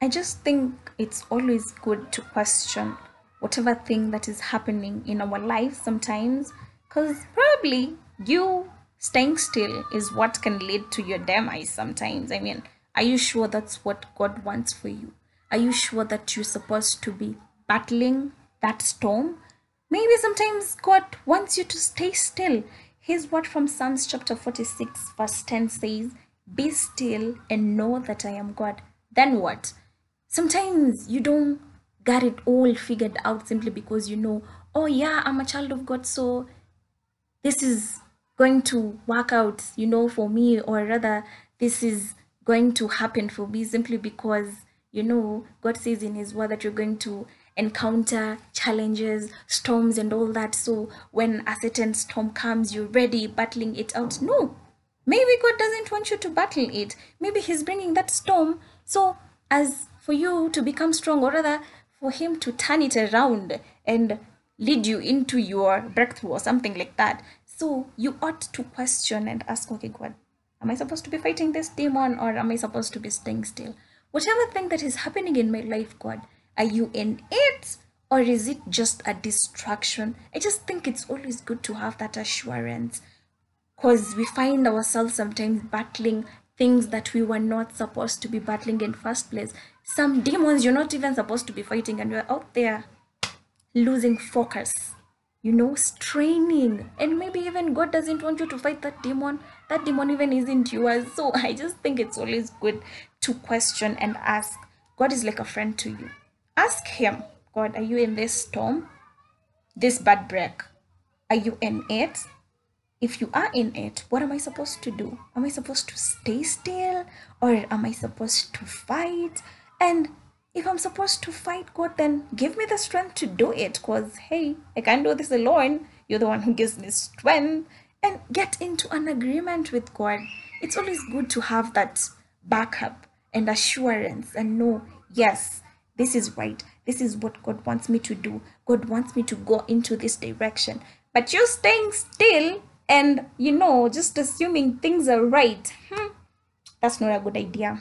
I just think it's always good to question whatever thing that is happening in our life sometimes because probably you staying still is what can lead to your demise sometimes. I mean, are you sure that's what God wants for you? Are you sure that you're supposed to be battling that storm? Maybe sometimes God wants you to stay still. Here's what from Psalms chapter 46, verse 10 says, Be still and know that I am God. Then what? Sometimes you don't got it all figured out simply because you know, oh yeah, I'm a child of God, so this is going to work out, you know, for me, or rather, this is going to happen for me simply because, you know, God says in His word that you're going to encounter challenges, storms, and all that. So when a certain storm comes, you're ready, battling it out. No, maybe God doesn't want you to battle it. Maybe He's bringing that storm so as for you to become strong, or rather, for Him to turn it around and lead you into your breakthrough or something like that. So you ought to question and ask, okay, God, am I supposed to be fighting this demon or am I supposed to be staying still? Whatever thing that is happening in my life, God, are you in it or is it just a distraction? I just think it's always good to have that assurance because we find ourselves sometimes battling things that we were not supposed to be battling in first place. Some demons you're not even supposed to be fighting and you're out there losing focus you know, straining. And maybe even God doesn't want you to fight that demon. That demon even isn't yours. So I just think it's always good to question and ask. God is like a friend to you. Ask Him, God, are you in this storm? This bad break? Are you in it? If you are in it, what am I supposed to do? Am I supposed to stay still? Or am I supposed to fight? And if I'm supposed to fight God, then give me the strength to do it. Because, hey, I can't do this alone. You're the one who gives me strength. And get into an agreement with God. It's always good to have that backup and assurance and know, yes, this is right. This is what God wants me to do. God wants me to go into this direction. But you staying still and, you know, just assuming things are right, hmm, that's not a good idea.